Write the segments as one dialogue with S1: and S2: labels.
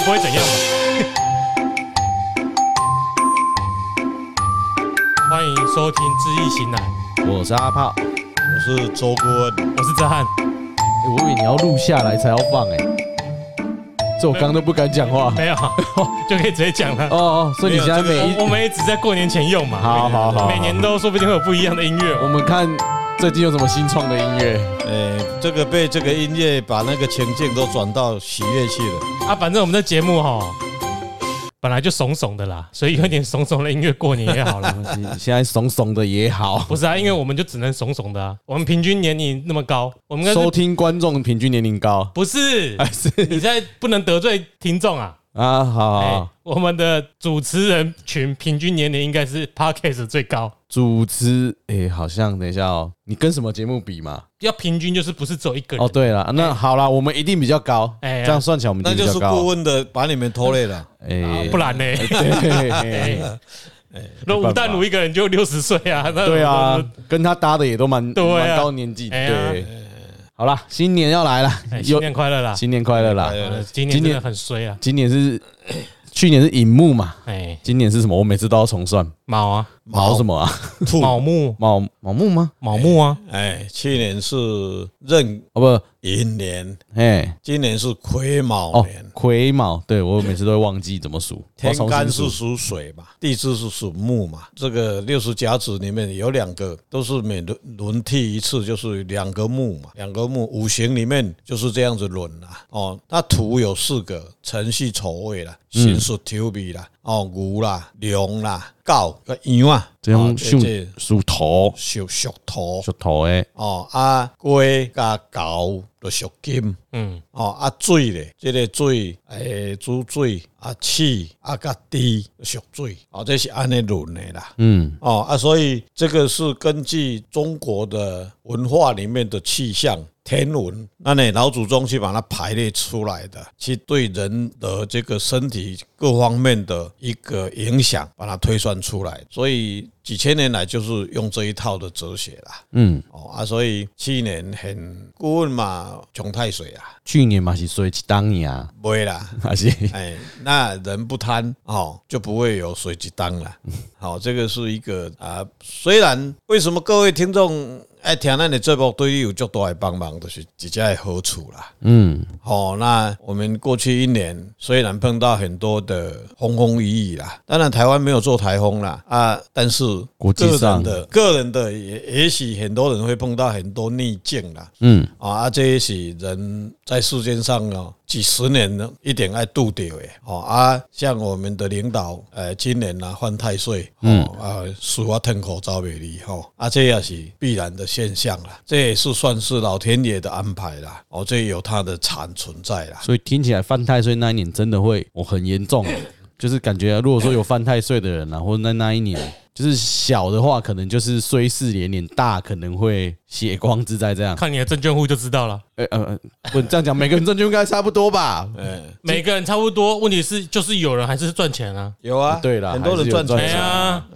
S1: 该不会怎样吧？欢迎收听《知易行难》，
S2: 我是阿炮，
S3: 我是周顾问，
S1: 我是哲翰。
S2: 欸，我以为你要录下来才要放哎，这我刚刚都不敢讲话，
S1: 没有 就可以直接讲了。
S2: 哦哦，所以你现在每一
S1: 我们也只在过年前用嘛。
S2: 好好好，
S1: 每年都说不定会有不一样的音乐。
S2: 我们看最近有什么新创的音乐？
S3: 哎，这个被这个音乐把那个情境都转到喜悦去了
S1: 啊。反正我们的节目哈。本来就怂怂的啦，所以有点怂怂的音乐过年也好了。
S2: 现在怂怂的也好，
S1: 不是啊，因为我们就只能怂怂的啊。我们平均年龄那么高，我们
S2: 收听观众平均年龄高，
S1: 不是？还是你在不能得罪听众啊？
S2: 啊，好好，
S1: 我们的主持人群平均年龄应该是 Podcast 最高。
S2: 主持，哎，好像等一下哦，你跟什么节目比嘛？
S1: 要平均就是不是只有一个人
S2: 哦。对了，那好了，我们一定比较高。哎，这样算起来我们
S3: 那就是顾问的把你们拖累了。
S1: 哎，不然呢？对，那吴淡如一个人就六十岁啊。
S2: 对啊，跟他搭的也都蛮蛮高年纪。对，好了，新年要来了，
S1: 新年快乐啦！
S2: 新年快乐啦！
S1: 今年很衰啊，
S2: 今年是。去年是荧幕嘛，哎，今年是什么？我每次都要重算。
S1: 卯啊，
S2: 卯什么啊？
S1: 卯木，
S2: 卯卯木吗？
S1: 卯木啊，
S3: 哎，去年是壬哦不寅年，哎，今年是癸卯年。
S2: 癸卯，对，我每次都会忘记怎么数。
S3: 天干是属水嘛，地支是属木嘛。这个六十甲子里面有两个都是每轮轮替一次，就是两个木嘛，两个木。五行里面就是这样子轮啦。哦，那土有四个，辰戌丑未啦，辛属丑未啦。哦，牛啦、龙啦、狗个羊啊，
S2: 这种属属土，
S3: 属属土，
S2: 属土诶。
S3: 哦，啊，龟甲狗都属金，嗯，哦，啊，水咧，这个水诶，主水啊，气啊，甲地属水，哦，这是按呢轮的啦，嗯，哦，啊，所以这个是根据中国的文化里面的气象。天文，那你老祖宗去把它排列出来的，去对人的这个身体各方面的一个影响，把它推算出来，所以几千年来就是用这一套的哲学啦。嗯，哦啊，所以去年很顾问嘛，穷太水啊，
S2: 去年嘛是水一当呀，
S3: 不会啦，还是哎，那人不贪哦，就不会有水一当了。好，这个是一个啊，虽然为什么各位听众？哎，听咱的节目对你有足大的帮忙，就是直接的好处啦。嗯，好，那我们过去一年虽然碰到很多的风风雨雨啦，当然台湾没有做台风啦啊，但是国际上的个人的也也许很多人会碰到很多逆境啦。嗯，啊，这也是人在世间上哦。几十年呢，一点爱度掉诶，哦啊，像我们的领导，呃，今年呐犯太岁，嗯啊，使我吞口罩袂离吼，啊，这也是必然的现象了，这也是算是老天爷的安排啦，哦，这也有它的残存在啦，
S2: 所以听起来犯太岁那一年真的会，哦，很严重，就是感觉如果说有犯太岁的人啊，或者在那一年。就是小的话，可能就是衰事连连；大可能会血光之灾。这样
S1: 看你的证券户就知道了。
S2: 呃呃，不这样讲，每个人证券应该差不多吧？
S1: 嗯，每个人差不多。问题是，就是有人还是赚钱啊？
S3: 有啊，
S2: 对了，
S3: 很多人赚钱
S1: 啊，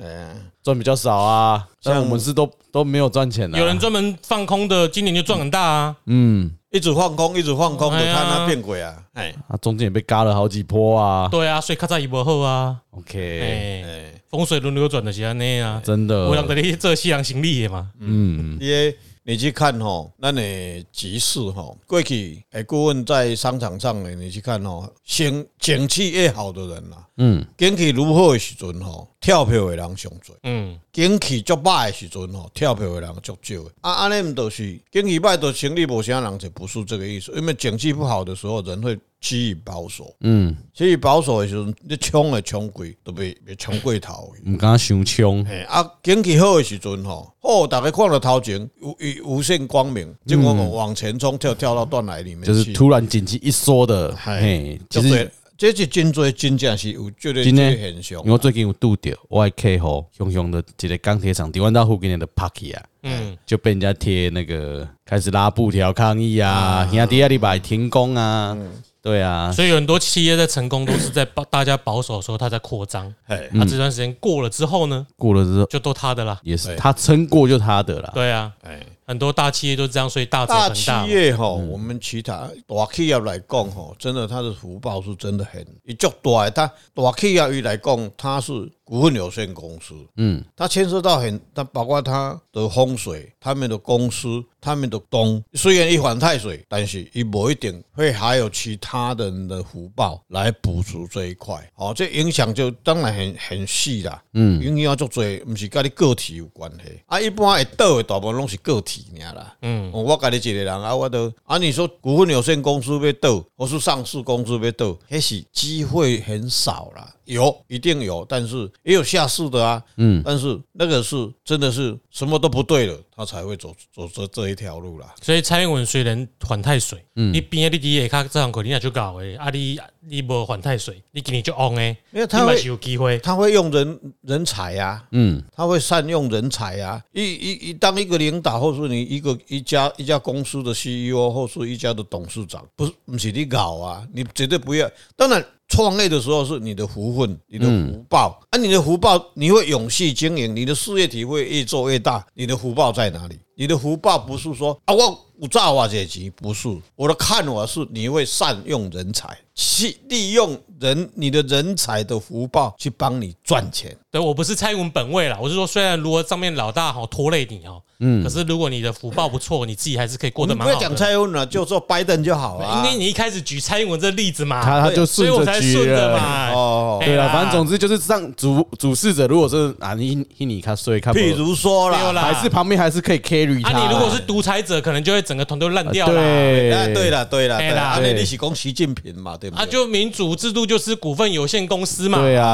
S2: 赚比较少啊。像我们是都都没有赚钱的。
S1: 有人专门放空的，今年就赚很大啊。
S3: 嗯，一直放空，一直放空，就看他变鬼啊。哎，
S2: 他中间也被嘎了好几波啊。
S1: 对啊，所以卡在一波后啊。
S2: OK，
S1: 风水轮流转的是安尼啊，
S2: 真的。
S1: 我让这里做西洋行李的嘛。
S3: 嗯，因为你去看吼，那你集市吼，过去哎，顾问在商场上呢，你去看吼，景景气越好的人呐，嗯，景气如何的时阵吼，跳票的人上多，嗯，景气足歹的时阵吼，跳票的人足少的。啊，安尼唔都是景气歹，都生意无啥人，就不是这个意思。因为景气不好的时候，人会。趋于保守，嗯，趋于保守的时候，你冲的冲贵都被被冲过头。
S2: 毋敢想冲，
S3: 啊，景气好的时阵吼，哦，大家看到头前无无限光明，就我们往前冲，跳跳到断崖里面，
S2: 就是突然景气一缩的，
S3: 嘿，其实这是真多真正是有绝对现象。
S2: 因为我最近有拄到，我的客户熊熊的一个钢铁厂，台湾到附近的 Parky 啊，嗯，就被人家贴那个开始拉布条抗议啊，兄弟啊，你把停工啊。对啊，
S1: 所以有很多企业在成功都是在保大家保守的时候，他在扩张。哎，那这段时间过了之后呢？
S2: 过了之后。
S1: 就都他的了，
S2: 也是他撑过就他的了。
S1: 对啊，
S3: 哎，
S1: 很多大企业都这样，所以大
S3: 大企业哈，
S2: 嗯。
S3: 我们其他大企业来讲哈，真的它的福报是真的很，一足大。它大企业来讲，它是股份有限公司，
S2: 嗯，
S3: 它牵涉到很，它包括它的风水、他们的公司、他们的东，虽然一犯太水，但是一不一定会还有其他人的福报来补足这一块。哦，这影响就当然很很细啦，嗯，影响足多，不是跟你个体有关系。啊，一般会倒的大部分拢是个体尔啦，嗯，我跟你一个人啊，我都啊，你说股份有限公司要倒，或是上市公司要倒，那是机会很少啦。有，一定有，但是也有下市的啊。嗯，但是那个是真的是什么都不对了，他才会走走这这一条路啦。
S1: 所以蔡英文虽然反太岁，你边你第一卡这样可能也就搞诶，啊你你无反太水，你今年就旺诶，
S3: 因为他
S1: 会是有机会，
S3: 他会用人人才呀，
S2: 嗯，
S3: 他会善用人才呀。一一一当一个领导，或是你一个一家一家公司的 CEO，或是一家的董事长，不是不是你搞啊，你绝对不要。当然。创业的时候是你的福分，你的福报啊，你的福报你会永续经营，你的事业体会越做越大。你的福报在哪里？你的福报不是说啊，我我造化这级，不是我的看法是你会善用人才，去利用人你的人才的福报去帮你赚钱。
S1: 对我不是蔡英文本位啦，我是说，虽然如果上面老大好拖累你哦，嗯，可是如果你的福报不错，你自己还是可以过得蛮好的。
S3: 不要讲蔡英文了，就做拜登就好了。
S1: 因为你一开始举蔡英文这例子嘛，
S2: 他他就
S1: 所以我才顺着嘛。
S3: 哦，
S2: 对了，反正总之就是让主主事者，如果是啊，你你看所以看，
S3: 譬如说啦，
S2: 还是旁边还是可以 carry 他。
S1: 啊，你如果是独裁者，可能就会整个团队烂掉了。
S2: 对，
S3: 对了，对了，对了，
S1: 啊，
S3: 你是讲习近平嘛，对不对？
S1: 啊，就民主制度就是股份有限公司嘛。
S2: 对啊，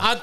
S1: 啊。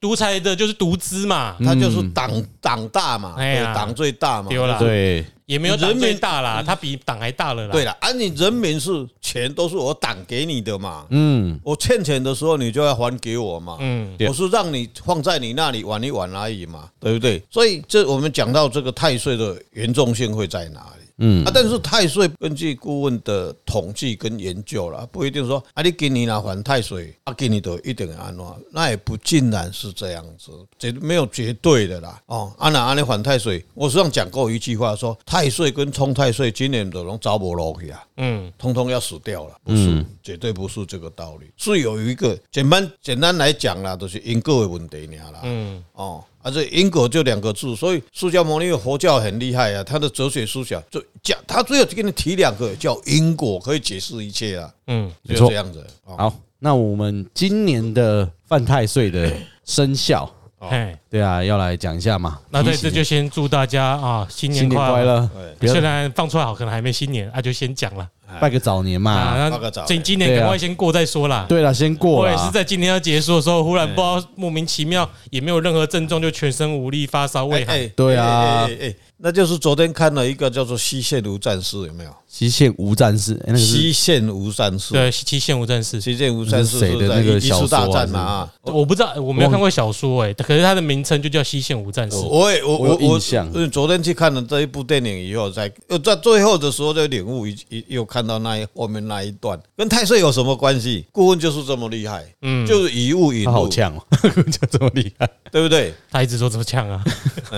S1: 独裁的就是独资嘛，
S3: 他就是党党大嘛，
S1: 哎呀，
S3: 党最大嘛，
S1: 对啦，
S2: 对，
S1: 也没有人民大啦，他比党还大了啦。
S3: 对了，啊，你人民是钱都是我党给你的嘛，
S2: 嗯，
S3: 我欠钱的时候你就要还给我嘛，
S1: 嗯，
S3: 我是让你放在你那里玩一玩而已嘛，对不对？所以这我们讲到这个太岁的严重性会在哪里？嗯。啊，但是太岁根据顾问的统计跟研究啦，不一定说啊，你今年拿还太岁，啊，今年都一定安怎，那也不尽然是这样子，这没有绝对的啦。哦，啊，那安尼还太岁，我实际上讲过一句话，说太岁跟冲太岁今年都能找不落去啊，嗯，通通要死掉了，不是，绝对不是这个道理，是有一个简单简单来讲啦，都是因果的问题啦，嗯，哦。啊，这因果就两个字，所以释迦牟尼佛教很厉害啊，他的哲学思想就讲，他只有给你提两个叫因果，可以解释一切啊。嗯，就这样子。
S2: 好，那我们今年的犯太岁的生肖，
S1: 哎，
S2: 对啊，要来讲一下嘛。
S1: 那在，这就先祝大家啊新年快乐。虽然放出来好，可能还没新年，那就先讲了。
S2: 拜个早年嘛，
S3: 拜个早。
S1: 今今年赶快先过再说啦。
S2: 对了，先过。
S1: 我也是在今天要结束的时候，忽然不知道莫名其妙，也没有任何症状，就全身无力、发烧、胃寒。
S2: 对啊，
S3: 那就是昨天看了一个叫做《西线无战事》，有没有？
S2: 西线无战事，那个
S3: 西线无战事，
S1: 对，西线无战事，
S3: 西线无战事
S2: 谁的那个
S3: 小说大战嘛？啊，
S1: 我不知道，我没有看过小说哎，可是它的名称就叫《西线无战事》。
S3: 我也我我
S2: 印象，
S3: 昨天去看了这一部电影以后，在在最后的时候就领悟，一又看到那一后面那一段，跟太岁有什么关系？顾问就是这么厉害，嗯，就是以物引物，
S2: 好强哦，就这么厉害，
S3: 对不对？
S1: 他一直说这么呛啊，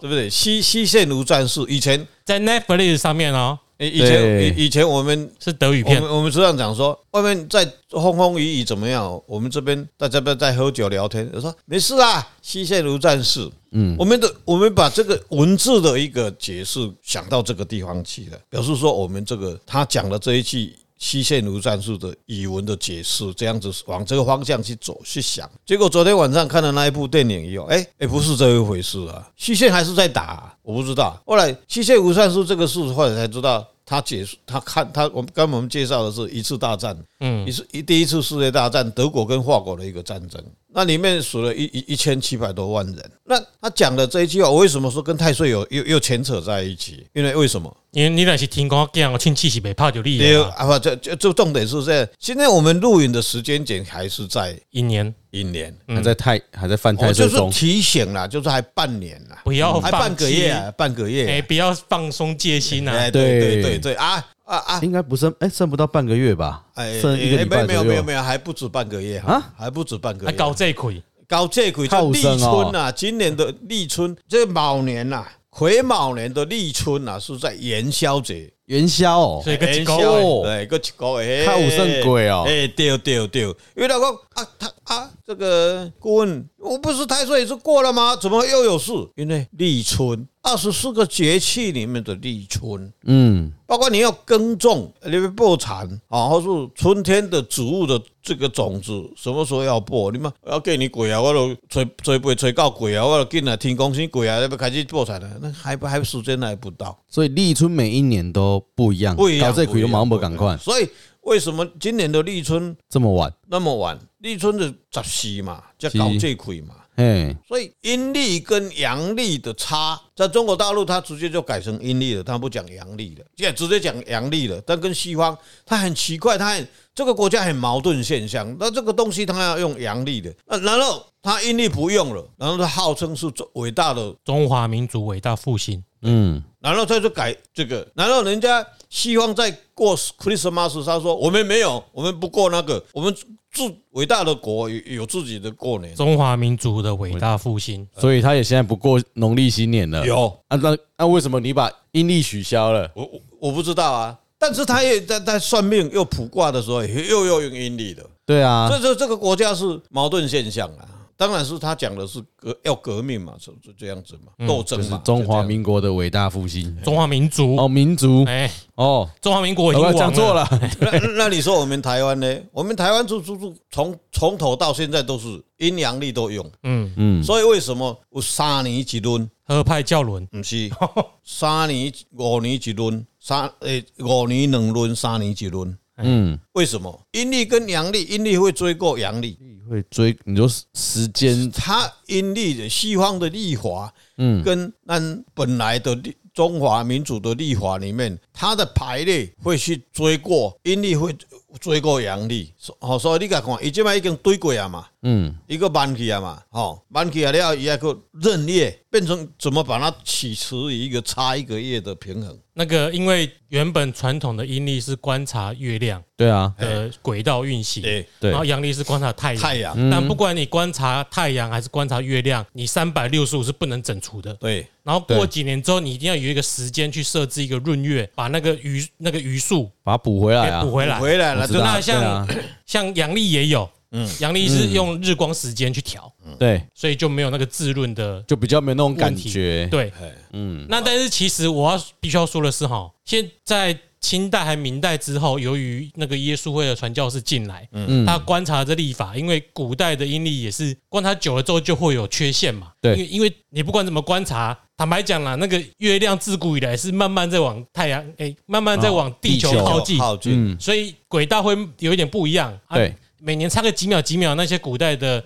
S3: 对不对？西西线无战士，以前
S1: 在 Netflix 上面哦。
S3: 以前以以前我们
S1: 是德语片，
S3: 我们我们这样讲说，外面在风风雨雨怎么样？我们这边大家不要在喝酒聊天，我说没事啊，西线如战士。嗯，我们的我们把这个文字的一个解释想到这个地方去了，表示说我们这个他讲的这一句。西线无战术的语文的解释，这样子往这个方向去走去想，结果昨天晚上看了那一部电影以后，哎哎，不是这一回事啊，西线还是在打，我不知道。后来西线无战术这个事，后来才知道他解释，他看他我们刚我们介绍的是一次大战，嗯，一次一第一次世界大战，德国跟法国的一个战争。那里面死了一一一千七百多万人。那他讲的这一句话，我为什么说跟太岁有又又牵扯在一起？因为为什么？
S1: 因为你那是听讲讲，我亲戚是被怕就厉害
S3: 啊！不，这这这重点是在现在我们录影的时间点还是在
S1: 一年
S3: 一年，
S2: 还在太还在犯太岁中，
S3: 就是提醒了，就是还半年了，
S1: 不要
S3: 还半个月啊，半个月，
S1: 哎，不要放松戒心啊！
S3: 对对对对啊啊啊！
S2: 应该不剩哎，剩不到半个月吧？
S3: 哎，
S2: 剩一个礼拜
S3: 没有没有没有，还不止半个月啊，还不止半个月，
S1: 还搞这鬼。
S3: 搞这鬼叫立春呐，今年的立春，这个卯年呐，癸卯年的立春啊，是在元宵节。
S2: 元宵哦，
S1: 所以个一个
S2: 哦
S3: 对，个一个月，
S2: 较有算贵哦
S3: 哎，对对对，因为老公啊，他啊，这个顾问，我不是太岁是过了吗？怎么又有事？因为立春，二十四个节气里面的立春，
S2: 嗯，
S3: 包括你要耕种，你要播产啊，或是春天的植物的这个种子，什么时候要播？你们要给你鬼啊，我都吹 吹不吹到鬼啊，我都进来天公星鬼啊，要不开始播产了，那还不还时间还不到。
S2: 所以立春每一年都不一样，
S3: 不一样，
S2: 到这回有毛不
S3: 赶
S2: 快，
S3: 所以为什么今年的立春
S2: 这么晚？
S3: 那么晚？立春的十四嘛，叫搞这鬼嘛。
S2: 哎，
S3: 所以阴历跟阳历的差，在中国大陆它直接就改成阴历了，它不讲阳历了，也直接讲阳历了。但跟西方，它很奇怪，它很这个国家很矛盾现象。那这个东西它要用阳历的，那然后它阴历不用了，然后它号称是伟大的
S1: 中华民族伟大复兴。
S2: 嗯，
S3: 然后他就改这个，然后人家西方在过 Christmas，他说我们没有，我们不过那个，我们自伟大的国有有自己的过年。
S1: 中华民族的伟大复兴，
S2: 所以他也现在不过农历新年了。
S3: 有
S2: 啊，那那为什么你把阴历取消了？
S3: 我我我不知道啊，但是他也在在算命又卜卦的时候，又要用阴历的，
S2: 对啊
S3: 所，以说这个国家是矛盾现象啊。当然是他讲的是革要革命嘛，就就这样子嘛，斗争嘛，
S2: 就是中
S3: 华
S2: 民国的伟大复兴。
S1: 中华民族。
S2: 哦，民族。
S1: 哎，
S2: 哦，
S1: 中华民国已
S2: 我
S1: 经亡
S2: 讲错了。
S3: 那那你说我们台湾呢？我们台湾就就就从从头到现在都是阴阳历都用，
S1: 嗯，
S2: 嗯，
S3: 所以为什么？有三年一轮？
S1: 合派教轮，
S3: 不是。三年五年一轮，三诶五年两轮，三年一轮。
S2: 嗯，
S3: 为什么？阴历跟阳历，阴历会追过阳历？
S2: 会追，你说时间，
S3: 它阴历的西方的历法，
S2: 嗯，
S3: 跟那本来的历中华民族的历法里面，它的排列会去追过阴历，会追过阳历。好，所以你甲看，伊即摆已经对过啊嘛，
S2: 嗯，
S3: 一个慢去啊嘛，好，慢去啊了，伊还个闰月变成怎么把它起持于一个差一个月的平衡？
S1: 那个因为原本传统的阴历是观察月亮
S2: 对啊，
S1: 的轨道运行，
S3: 对
S2: 对
S1: 然后阳历是观察太阳。
S3: 太阳，
S1: 但不管你观察太阳还是观察月亮，你三百六十五是不能整除的。
S3: 对，
S1: 然后过几年之后，你一定要有一个时间去设置一个闰月，把那个余那个余数
S2: 把它补回来啊
S1: 补，回来。
S3: 回来了
S1: 那像
S2: 啊。
S1: 像阳历 也有，
S3: 嗯。
S1: 阳历是用日光时间去调，
S2: 对，
S1: 所以就没有那个滋润的
S2: 就比较没有那种感觉。
S1: 对。
S3: 哎
S2: 嗯，
S1: 那但是其实我要必须要说的是哈，现在清代还明代之后，由于那个耶稣会的传教士进来，
S2: 嗯。
S1: 他观察这历法，因为古代的阴历也是观察久了之后就会有缺陷嘛。
S2: 对。
S1: 因为因为你不管怎么观察，坦白讲啦，那个月亮自古以来是慢慢在往太阳，哎，慢慢在往地球。靠近，
S3: 靠近，
S2: 嗯，
S1: 所以轨道会有一点不一样。啊
S2: 对，
S1: 每年差个几秒几秒，那些古代的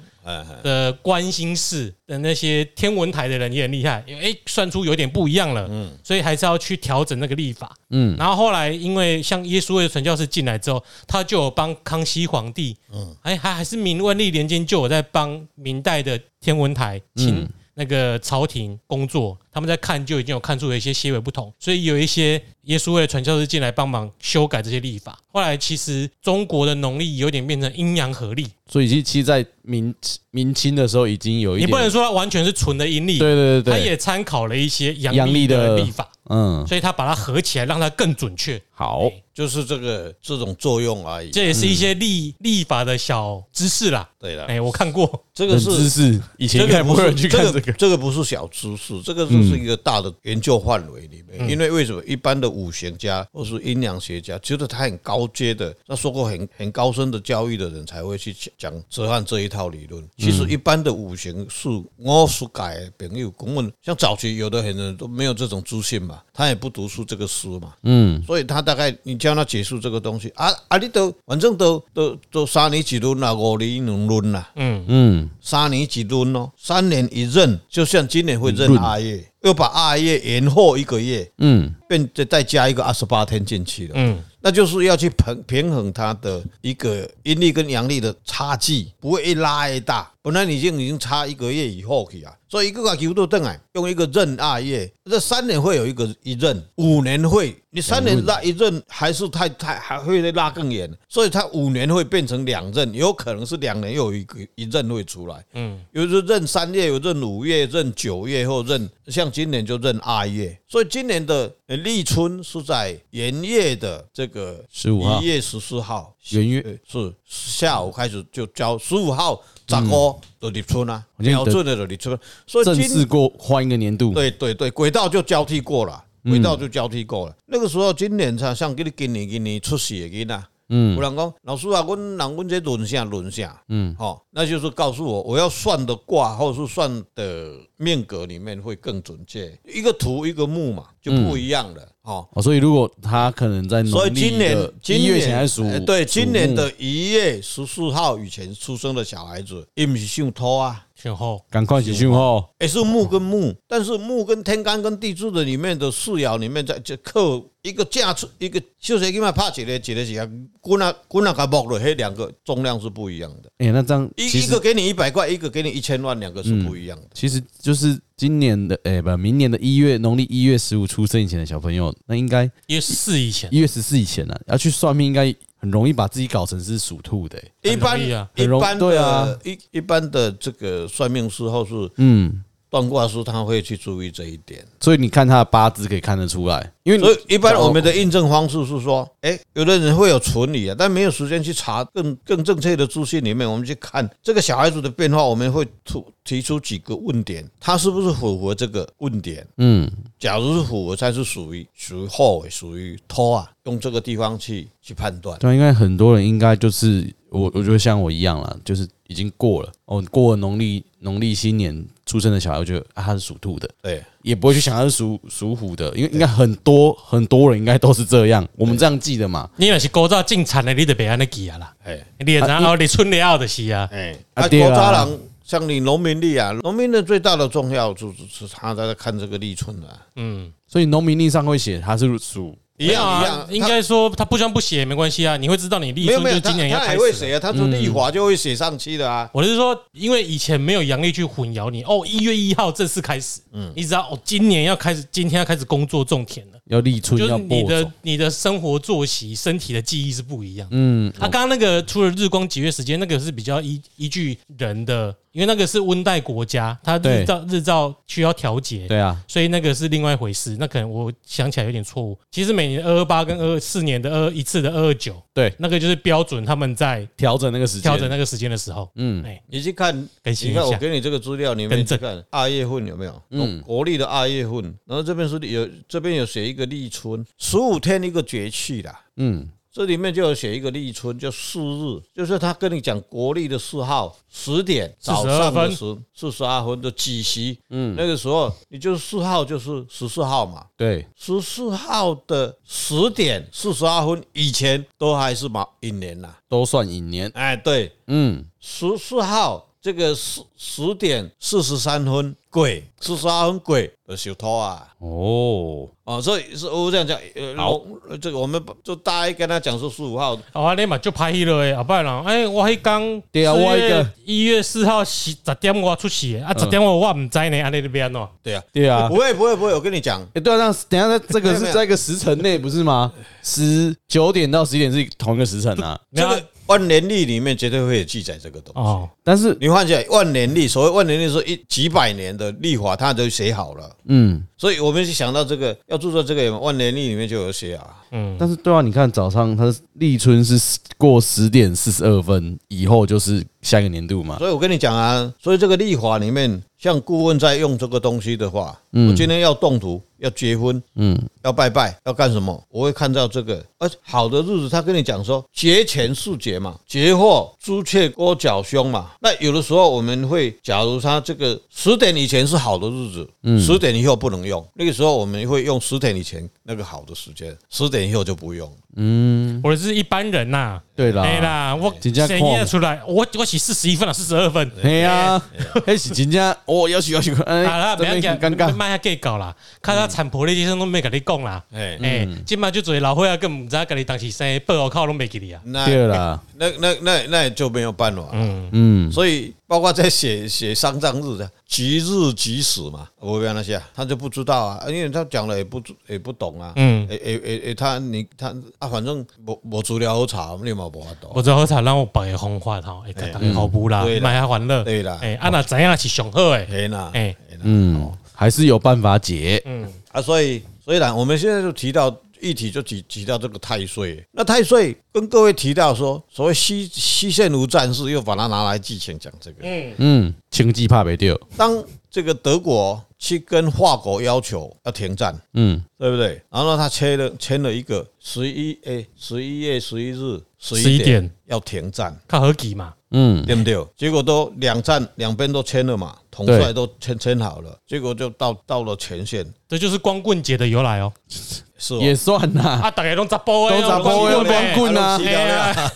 S1: 的观星室的那些天文台的人也很厉害，哎，算出有点不一样了，
S3: 嗯。
S1: 所以还是要去调整那个历法。
S2: 嗯，
S1: 然后后来因为像耶稣会传教士进来之后，他就有帮康熙皇帝，嗯，哎，还还是明万历年间就有在帮明代的天文台请那个朝廷工作，他们在看就已经有看出了一些些微不同，所以有一些耶稣会传教士进来帮忙修改这些历法。后来其实中国的农历有点变成阴阳合历，
S2: 所以其实在明明清的时候已经有一点，
S1: 你不能说它完全是纯的阴历，
S2: 对对对对，
S1: 他也参考了一些
S2: 阳阳
S1: 历的历法，
S2: 嗯，
S1: 所以他把它合起来，让它更准确。
S2: 好，
S3: 就是这个这种作用而已。
S1: 这也是一些立立法的小知识啦。
S3: 对了，
S1: 哎，我看
S2: 过，
S3: 这个是
S2: 知识，以前
S3: 这
S2: 应该
S3: 个不
S2: 会有人去看
S3: 这
S2: 这个，
S3: 这个不是小知识，这个就是一个大的研究范围里面。因为为什么一般的五行家或是阴阳学家，觉得他很高阶的，他受过很很高深的教育的人才会去讲哲翰这一套理论。其实一般的五行是我所改的朋友公问，像早期有的很多人都没有这种资讯嘛，他也不读书这个书嘛，
S2: 嗯，
S3: 所以他大概你叫他结束这个东西。啊啊，你都反正都都都三年一轮啦，五年两轮啦。
S1: 嗯，
S2: 嗯，
S3: 三年一轮哦，三年一任，就像今年会闰二月，又把二月延后一个月，
S2: 嗯，
S3: 变再再加一个二十八天进去了。
S1: 嗯，
S3: 那就是要去平平衡它的一个阴历跟阳历的差距，不会一拉越大。本来你已经已经差一个月以后去啊，所以一个个球都等来用一个闰二月，这三年会有一个一闰，五年会你三年拉一闰还是太太还会拉更远，所以它五年会变成两闰，有可能是两年又有一个一闰会出来。
S1: 嗯，
S3: 有时闰三月，有闰五月，闰九月或闰像像今年就闰二月，所以今年的立春是在元月的这个
S2: 十五号。
S3: 一月十四号，
S2: 元月。
S3: 呃是下午开始就交十五号十五就立春啊，
S2: 我记得
S3: 标准的就立春，所以
S2: 正
S3: 今
S2: 式过换一个年度，
S3: 对对对，轨道就交替过了，轨道就交替过了。那个时候，今年才像给你今年今年出世的囡仔，嗯，有人讲老师啊，阮人阮这轮下轮下，嗯，好，那就是告诉我，我要算的卦或者是算的命格里面会更准确。一个土一个木嘛，就不一样了，哦。
S2: 哦，所以如果他可能在农
S3: 所以今年今
S2: 一月前
S3: 还属对今年的一月十四号以前出生的小孩子，伊不是属土啊。
S1: 前后
S2: 赶快起讯号，
S3: 也是木跟木，但是木跟天干跟地支的里面的四爻里面，在这克一个架出一个，就是因为怕起来起来起来，滚啊滚啊，个木了，嘿，两个重量是不一样的。
S2: 哎，那这样
S3: 一一个给你一百块，一个给你一千万，两个是不一样的。
S2: 其实就是今年的哎不，明年的一月农历一月十五出生以前的小朋友，那应该
S1: 一月四以前
S2: 一月十四以前呢，要去算命，应该很容易把自己搞成是属兔的。欸
S3: 一般
S1: 很容易啊
S3: 一般
S2: 对啊
S3: 一一般的这个算命师或是
S2: 嗯，
S3: 断卦师，他会去注意这一点。
S2: 所以你看他的八字可以看得出来，因为
S3: 所以一般我们的印证方式是说，哎，有的人会有存疑啊，但没有时间去查更更正确的资讯里面，我们去看这个小孩子的变化，我们会提提出几个问点，他是不是符合这个问点？
S2: 嗯，
S3: 假如是符合，才是属于属于后尾，属于偷啊，用这个地方去去判断。
S2: 对啊，应该很多人应该就是我，我觉得像我一样啦，就是已经过了哦，过了农历农历新年出生的小孩，我觉得啊他是属兔的，
S3: 对，
S2: 也不会去想他是属属虎的，因为应该很多很多人应该都是这样，我们这样记的嘛。
S1: 你也是古早进产的，你就别安尼记啊啦。
S3: 哎
S1: 你然后你春了后就是啊，
S3: 哎，啊，
S2: 啊对啊
S3: 国家人像你农民历啊，农民的最大的重要就是是他在看这个立春啊，
S1: 嗯，
S2: 所以农民历上会写他是属，
S3: 一样一样
S1: 啊，应该说他不宣不写也没关系啊，你会知道你立春就是今年要开始他。
S3: 还会写啊，他说立华就会写上去的啊。
S1: 我是说，因为以前没有阳历去混淆你哦，一月一号正式开始，嗯，你知道哦，今年要开始，今天要开始工作种田了，
S2: 要立春
S1: 就是
S2: 要播
S1: 你的，你的生活作息、身体的记忆是不一样。
S2: 嗯，
S1: 他刚刚那个除了日光节约时间，那个是比较依依据人的，因为那个是温带国家，它日照日照需要调节，
S2: 对啊，
S1: 所以那个是另外一回事。那可能我想起来有点错误。其实每年二二八跟二二四年的二一次的二二九，
S2: 对，
S1: 那个就是标准他们在
S2: 调整那个时间，
S1: 调整那个时间的时候，
S2: 嗯，
S1: 哎，
S3: 你去看，
S1: 更新一下。
S3: 你看我给你这个资料，你们去看二月份有没有？嗯，国历的二月份，然后这边是有这边有写一个立春，十五天一个节气啦。
S2: 嗯，
S3: 这里面就有写一个立春，就四日，就是他跟你讲国历的四号十点早上的时四十二分的几时，嗯，那个时候你就是四号就是十四号嘛，
S2: 对，
S3: 十四号的十点四十二分以前都还是卯寅年啦，
S2: 都算寅年，
S3: 哎，对，
S2: 嗯，
S3: 十四号这个十十点四十三分鬼，四十二分鬼的小偷啊。
S2: 哦，
S3: 哦，所以是我这样讲，呃，
S2: 好。
S3: 我这个我们就大概跟他讲说十五号，
S1: 哦，你嘛就拍戏了诶，后摆人，哎，我迄刚
S2: 对啊我一个。
S1: 一月四号十十点我出席的，啊，十点我我唔知呢，安尼那边哦，
S3: 对啊，
S2: 对啊。
S3: 不，会不会不会，我跟你讲，
S2: 哎，对啊，那等一下这个
S3: 没有 没有。
S2: 是在一个时辰内不是吗？十九点到十一点是同一个时辰啊，
S3: 这个万年历里面绝对会有记载这个东西。
S1: 哦，
S2: 但是
S3: 你换起来，万年历，所谓万年历是一几百年的历法，它都写好了。
S2: 嗯，
S3: 所以我们就想到这个要注册这个万年历里面就有写啊。
S1: 嗯，
S2: 但是对啊，你看早上它立春是过十点四十二分以后就是下一个年度嘛，
S3: 所以我跟你讲啊，所以这个历法里面，像顾问在用这个东西的话，我今天要动土，要结婚，
S2: 嗯，
S3: 要拜拜，要干什么？我会看到这个，而好的日子，他跟你讲说节前是节嘛，节后朱雀勾角凶嘛。那有的时候我们会，假如他这个十点以前是好的日子，嗯。十点以后不能用，那个时候我们会用十点以前那个好的时间，十点以后就不用。
S2: 嗯，
S1: 我是一般人呐，
S2: 对啦，
S1: 对啦，我
S2: 真正
S1: 深夜出来，我我洗四十一分了，四十二分，
S2: 对呀，还是人家哦，要求要求，哎，
S1: 啊啦，不要讲
S2: 很尴尬，
S1: 卖下计较啦，看他产婆那些都没跟你讲啦，
S3: 哎，
S1: 哎，今麦就做老伙仔更唔知跟你当时生报我靠拢没给你啊，
S3: 那
S2: 对啦，
S3: 那那那那也就没有办法。
S1: 嗯，
S2: 嗯，
S3: 所以包括在写写丧葬日的吉日吉时嘛，我不要那些，他就不知道啊，因为他讲了也不也不懂啊，
S1: 嗯。
S3: 诶诶诶诶，他你他啊，反正无无资料好查，你嘛无法度。
S1: 我最好查让我白个方法吼，哎，大家好不啦，
S3: 对啦。
S1: 卖下欢乐，
S3: 对啦。
S1: 哎，啊那怎样是上好诶，
S3: 嘿啦，
S1: 哎，
S3: 嘿啦。
S2: 嗯，还是有办法解。
S1: 嗯，
S3: 啊，所以虽然我们现在就提到议题，就提提到这个太岁。那太岁跟各位提到说，所谓西西线无战事，又把它拿来记前讲这个。
S1: 嗯
S2: 嗯，经济怕没掉。
S3: 当这个德国去跟法国要求要停战，
S2: 嗯，
S3: 对不对？然后他签了签了一个十一哎十一月十一日十
S1: 十一点
S3: 要停战，
S1: 看合己嘛，
S2: 嗯，
S3: 对不对？结果都两站两边都签了嘛，统帅都签签好了，结果就到到了前线，
S1: 这就是光棍节的由来哦。
S3: 是哦
S2: 也算呐。
S1: 啊，大家都砸包
S2: 都砸包哎光棍啊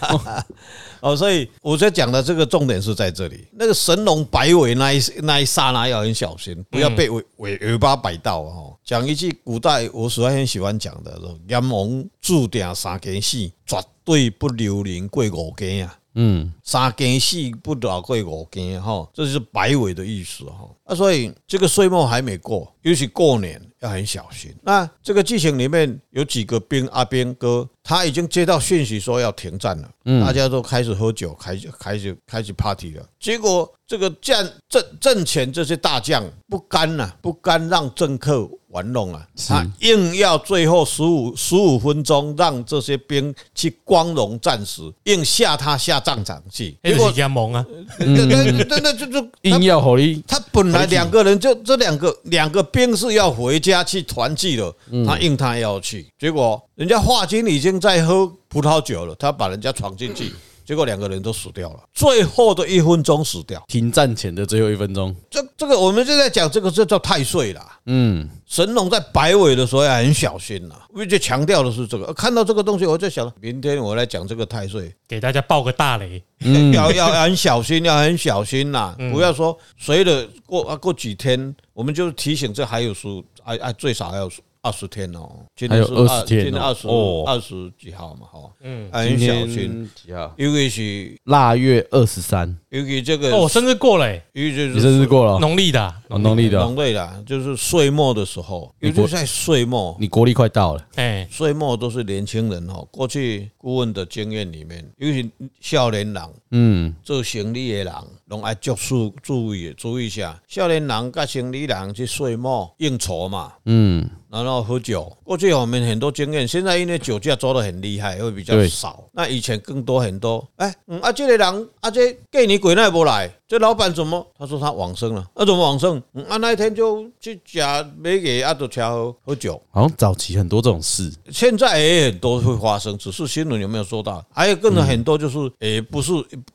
S1: 啊，
S3: 哦，所以我在讲的这个重点是在这里，那个神龙摆尾那一那一刹那要很小心，不要被尾尾尾巴摆到哦。讲一句古代我实在很喜欢讲的，说阎王注定三更死，绝对不留人过五更啊。
S2: 嗯，
S3: 三更死不老过五更哈，这就是摆尾的意思哈。那所以这个岁末还没过，尤其过年要很小心。那这个剧情里面有几个兵阿兵哥，他已经接到讯息说要停战了，大家都开始喝酒，开始开始开始 party 了。结果这个战阵阵前这些大将不甘呐，不甘让政客玩弄啊，他硬要最后十五十五分钟让这些兵去光荣战死，硬下他下战场去。
S1: 结果是加盟啊，
S3: 那那那就就
S2: 硬要火力，
S3: 他本来两个人就这两个两个兵是要回家去团聚了，他硬他要去，结果人家华军已经在喝葡萄酒了，他把人家闯进去，结果两个人都死掉了，最后的一分钟死掉。
S2: 停战前的最后一分钟。
S3: 这这个我们就在讲这个这叫太岁啦。
S2: 嗯，
S3: 神龙在摆尾的时候要很小心呐，我就强调的是这个。看到这个东西，我就想，明天我来讲这个太岁，
S1: 给大家爆个大雷。
S3: 要要很小心，要很小心呐，不要说随着过啊过几天，我们就提醒这还有数，哎哎，最少还有二十天哦，今天是
S2: 还有20天哦。
S3: 今天二十
S2: 哦。
S3: 二十几号嘛，哈，
S1: 嗯，
S3: 很
S2: 今
S3: 小心，
S2: 天几号？
S3: 尤其是
S2: 腊月二十三，
S3: 尤其这个
S1: 哦，我生日过了，
S3: 尤其就是
S2: 你生日过了？哦？
S1: 农历的。
S2: 农历的。哦，
S3: 农历的，就是岁末的时候，尤其在岁末，
S2: 你国历快到了。
S1: 哎，
S3: 岁末都是年轻人哦。过去顾问的经验里面，尤其少年人。
S2: 嗯，
S3: 做生意的人，拢爱注注注意注意一下，少年人甲生意人去岁末应酬嘛，
S2: 嗯，
S3: 然后喝酒。过去我们很多经验，现在因为酒驾抓的很厉害，会比较少。那以前更多很多。哎，嗯啊，这个人啊，这过年过年不来，这老板怎么？他说他往生了。那怎么往生？嗯啊，那一天就去吃买个啊，就吃喝喝酒。
S2: 好像早期很多这种事。
S3: 现在也很多会发生，只是新闻有没有说到？还有更多很多就是，诶，不是。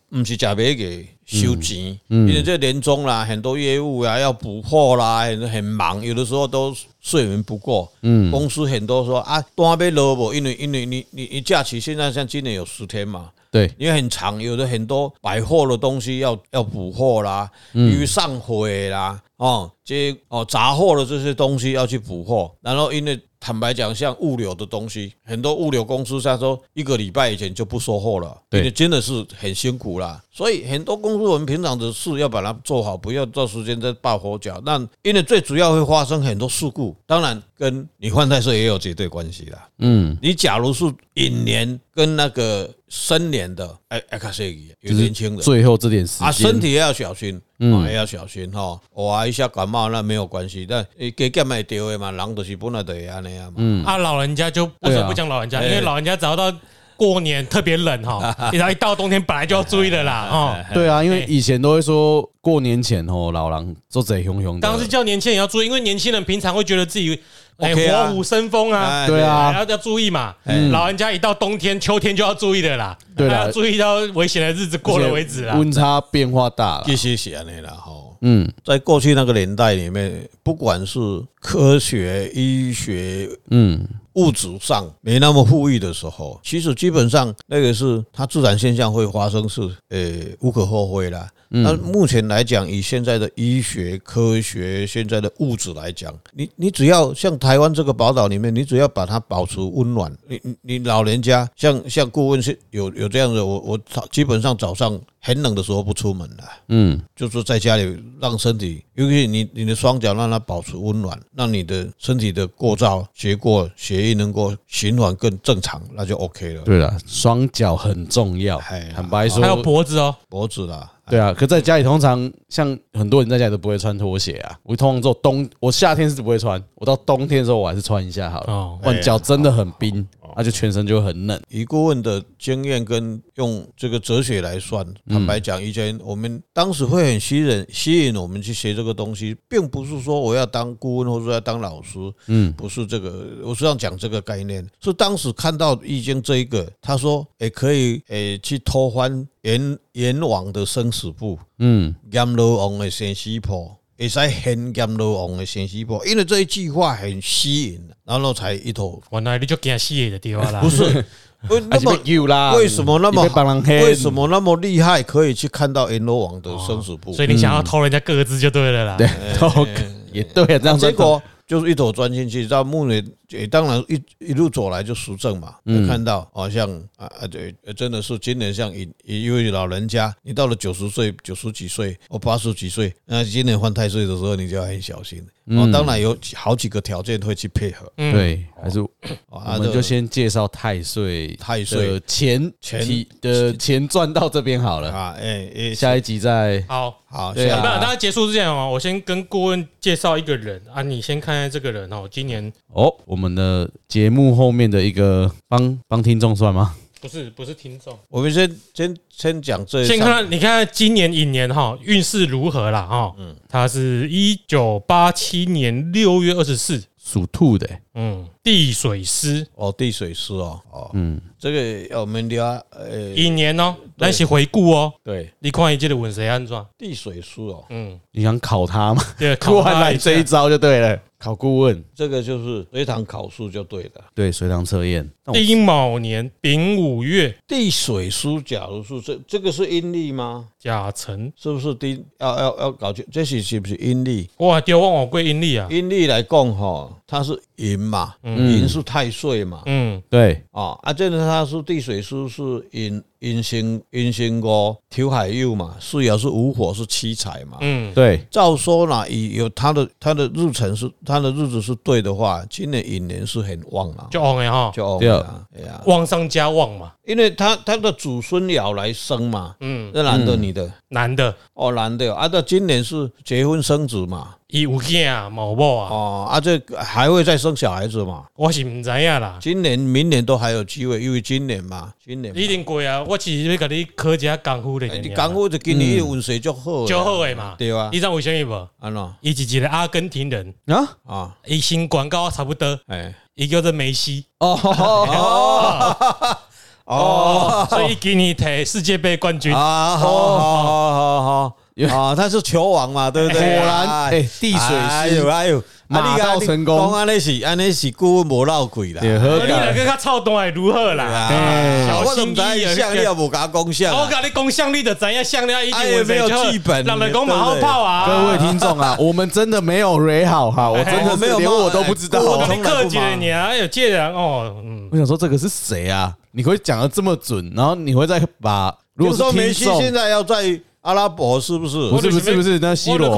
S3: 不是假别给收钱，因为这年终啦，很多业务啊要补货啦，很很忙，有的时候都睡眠不过。嗯，公司很多说啊，单要落不？因为因为你你你假期现在像今年有十天嘛，
S2: 对，
S3: 因为很长，有的很多百货的东西要要补货啦，遇上会啦，哦，这哦杂货的这些东西要去补货，然后因为。坦白讲，像物流的东西，很多物流公司他说一个礼拜以前就不收货了，对，真的是很辛苦啦。所以很多公司我们平常的事要把它做好，不要到时间再抱佛脚。那因为最主要会发生很多事故，当然跟你犯太岁也有绝对关系啦。嗯，你假如是隐年跟那个生年的，哎哎，卡谁有年轻的，
S2: 最后这点时间
S3: 啊，身体也要小心。嗯，也要小心哈。偶尔一下感冒那没有关系，但给干嘛丢的嘛？人都是本来就会安尼啊嘛。嗯，
S1: 啊，老人家就为什么不讲老人家？因为老人家只要到过年特别冷哈，然后 一到冬天本来就要注意的啦。哦，
S2: 对啊，因为以前都会说过年前哦，老人做贼熊熊的。
S1: 当时叫年轻人要注意，因为年轻人平常会觉得自己哎火虎生风啊，
S2: 对啊，
S1: 要要注意嘛。老人家一到冬天、秋天就要注意的啦，对啊，要注意到危险的日子过了为止啦。
S2: 温差变化大了，
S3: 一些是安尼啦哈。嗯，在过去那个年代里面，不管是科学、医学，嗯，物质上没那么富裕的时候，其实基本上那个是它自然现象会发生，是呃无可厚非啦。那目前来讲，以现在的医学、科学、现在的物质来讲，你你只要像台湾这个宝岛里面，你只要把它保持温暖，你你你老人家像像顾问是有有这样的，我我早基本上早上很冷的时候不出门了，
S2: 嗯，
S3: 就是在家里让身体，尤其你你的双脚让它保持温暖，让你的身体的过燥结过血液能够循环更正常，那就 OK 了。
S2: 对了，双脚很重要。
S3: 哎
S2: 坦白说，
S1: 还有脖子哦，
S3: 脖子啦，
S2: 对啊，可在家里通常像很多人在家里都不会穿拖鞋啊。我通常做冬，我夏天是不会穿，我到冬天的时候我还是穿一下好了。
S1: 哦
S2: 不然脚真的很冰，那就全身就会很冷。
S3: 以顾问的经验跟用这个哲学来算，坦白讲，以前我们当时会很吸引吸引我们去学这个东西，并不是说我要当顾问或者说要当老师，嗯，不是这个，我是要讲这个概念，是当时看到易经这一个，他说也可以诶去偷翻阎阎王的生死簿，
S2: 嗯，
S3: 阎罗王的生死簿。会使现阎罗王的生死簿，因为这一句话很吸引，然后才一头
S1: 原来你就惊死的地方啦？
S3: 不是。为那么
S2: 有啦，
S3: 为什么那
S2: 么
S3: 为什么那么厉害，可以去看到阎罗王的生死簿？
S1: 所以你想要偷人家个子就对了啦。
S2: 对，偷也对啊，这样
S3: 结果就是一头钻进去，到墓里也当然一一路走来就实证嘛，就看到好像啊啊对，真的是今年像一一位老人家，你到了九十岁、九十几岁或八十几岁，那今年犯太岁的时候，你就要很小心。哦，当然有好几个条件会去配合。
S2: 对，还是我
S3: 啊
S2: 们就先介绍太岁，
S3: 太岁
S2: 的钱
S3: 钱
S2: 提的钱赚到这边好了。
S3: 啊，哎哎，
S2: 下一集再
S1: 好，
S3: 好，
S2: 对啊
S1: 那大家结束之前哦，我先跟顾问介绍一个人啊，你先看看这个人哦，今年
S2: 哦，我们的节目后面的一个帮帮听众算吗？
S1: 不是不是听众，
S3: 我们先先先讲这一
S1: 先看看你看看今年乙年哈运势如何啦哈，嗯，他是一九八七年六月二十四，
S2: 属兔的。欸，
S1: 嗯，地水师
S3: 哦，地水师哦，哦，
S2: 嗯，
S3: 这个我们聊呃，
S1: 乙年哦，来是回顾哦，
S3: 对，
S1: 你看一这个运势安怎？
S3: 地水师哦，
S1: 嗯，
S2: 你想考他吗？
S1: 对，
S2: 突然来
S1: 考他一下。
S2: 这一招就对了，考顾问，
S3: 这个就是随堂考试就对了。
S2: 对，随堂测验。
S1: 丁卯年丙午月。
S3: 地水书，假如是这这个是阴历吗？
S1: 甲辰，
S3: 是不是丁？要要要搞清，这是是不是阴历？
S1: 哇，丢忘我归阴历啊，
S3: 阴历来讲哈，它是寅嘛，寅是太岁嘛，
S1: 嗯，
S2: 对，
S3: 啊啊，这个它是地水书是寅寅辛寅辛午调海佑嘛，四爻是午火是七彩嘛，
S1: 嗯，
S2: 对，
S3: 照说呢，以有他的他的日程是他的日子是对的话，今年寅年是很旺啊，
S1: 就旺的哈，
S3: 就旺
S2: 对
S3: 啊，哎呀，
S1: 旺上加旺嘛，
S3: 因为他他的祖孙爻来生嘛，
S1: 嗯，
S3: 那男的女的？
S1: 男的，
S3: 哦，男的。啊，这今年是结婚生子嘛，
S1: 伊有囝啊，冇某啊，
S3: 哦啊，这还会再生小孩子嘛，
S1: 我是毋知影啦，
S3: 今年明年都还有机会，因为今年嘛，今年嘛。
S1: 一定贵啊，我只是要甲你考一下功夫的，
S3: 哎你功夫就今年运势就好，
S1: 就好诶嘛，
S3: 对啊。
S1: 你？知道为什么无？
S3: 安喏。
S1: 伊是一个阿根廷人，
S2: 啊，
S3: 啊，
S1: 伊身高跟我差不多，
S3: 哎。
S1: 伊叫做梅西，
S2: 哦，
S3: 哦。哦。
S1: 所以伊今年摕世界杯冠军。
S3: 啊，好好好好好。啊，他是球王嘛，对不对？
S2: 果然哎地水师
S3: 哎呦哎呦，
S2: 马到成功
S3: 讲安尼是安尼是顾问无闹鬼啦。
S2: 也合
S1: 你两个较操蛋会如何啦？
S3: 啊，
S1: 小
S3: 我怎么
S1: 心翼翼
S3: 知像你也无甲讲相
S1: 我甲你讲向你的怎样向你一定会
S3: 哎没有剧本
S1: 让人讲马后炮啊！
S2: 各位听众啊，我们真的没有 re 好哈，我真的是连我都不知道
S3: 我
S1: 我
S2: 啊。
S1: 跟你客气了你啊，有借人哦，嗯，
S2: 我想说这个是谁啊？你会讲的这么准，然后你会再把如
S3: 如果说
S2: 果是听众
S3: 梅西现在要在阿拉伯，是不是？
S2: 不是不是不是那
S1: 西
S3: 罗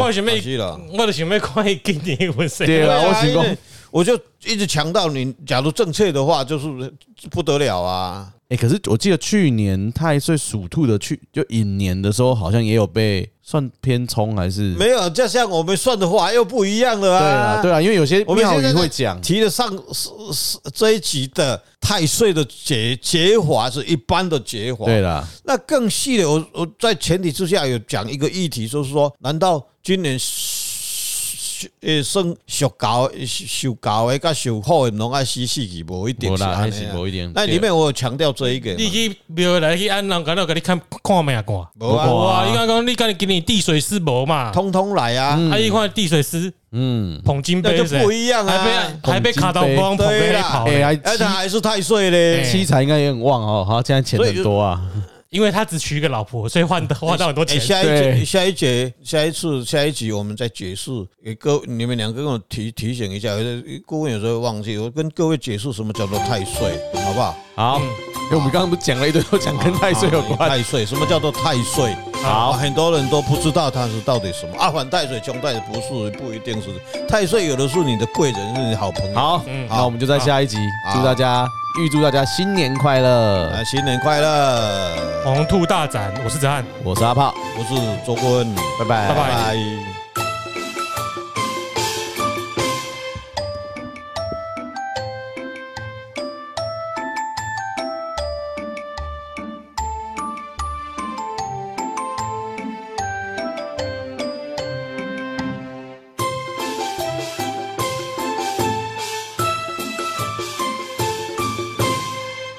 S1: 我就想要看伊今年运势。
S2: 对啊，我
S3: 我就一直强调你，假如正确的话，就是不得了啊。
S2: 哎，可是我记得去年太岁属兔的去就寅年的时候，好像也有被算偏冲还是？
S3: 没有，就像我们算的话又不一样了
S2: 啊对
S3: 啊
S2: 啊，。对啊，因为有些
S3: 我们现在
S2: 会讲，
S3: 提了上这一集的太岁的解解法是一般的解法，
S2: 对啦，
S3: 那更细的，我我在前提之下有讲一个议题，就是说，难道今年呃生属高属猴诶，甲属好诶拢爱死死去，无一定
S2: 无啦，还
S3: 是安尼
S2: 无一定。
S3: 那里面我有强调这一个嘛，
S1: 你去庙来去按人，敢若甲你看看命看？
S3: 无啊
S1: 无啊！你刚讲你讲今年地水师无嘛？
S3: 通通来啊，
S1: 啊！一看地水师
S2: 嗯，
S1: 捧金杯
S3: 那就不一样
S1: 还被
S3: 啊。
S1: 还被卡到光捧杯跑
S3: 而且
S2: 七
S3: 还是太岁嘞，
S2: 七彩应该也很旺哦，好，现在钱很多啊。
S1: 因为他只娶一个老婆，所以换花到很多钱。
S3: 欸下一
S2: 对
S3: 节、下一节、下一次、下一集，我们再解释给各你们两个跟我提提醒一下，有的顾问有时候会忘记，我跟各位解释什么叫做太岁，好不好？
S2: 好，因为我们刚刚不是讲了一堆，都讲跟太岁有关。
S3: 太岁，什么叫做太岁？好，很多人都不知道他是到底什么。啊，反太岁、穷太岁不是，不一定是太岁，有的是你的贵人，是你好朋友。
S2: 好，那我们就在下一集，祝大家预祝大家新年快乐，
S3: 啊，新年快乐！
S1: 红兔大展，我是子翰，
S2: 我是阿炮，
S3: 我是周坤，
S2: 拜拜，
S1: 拜拜。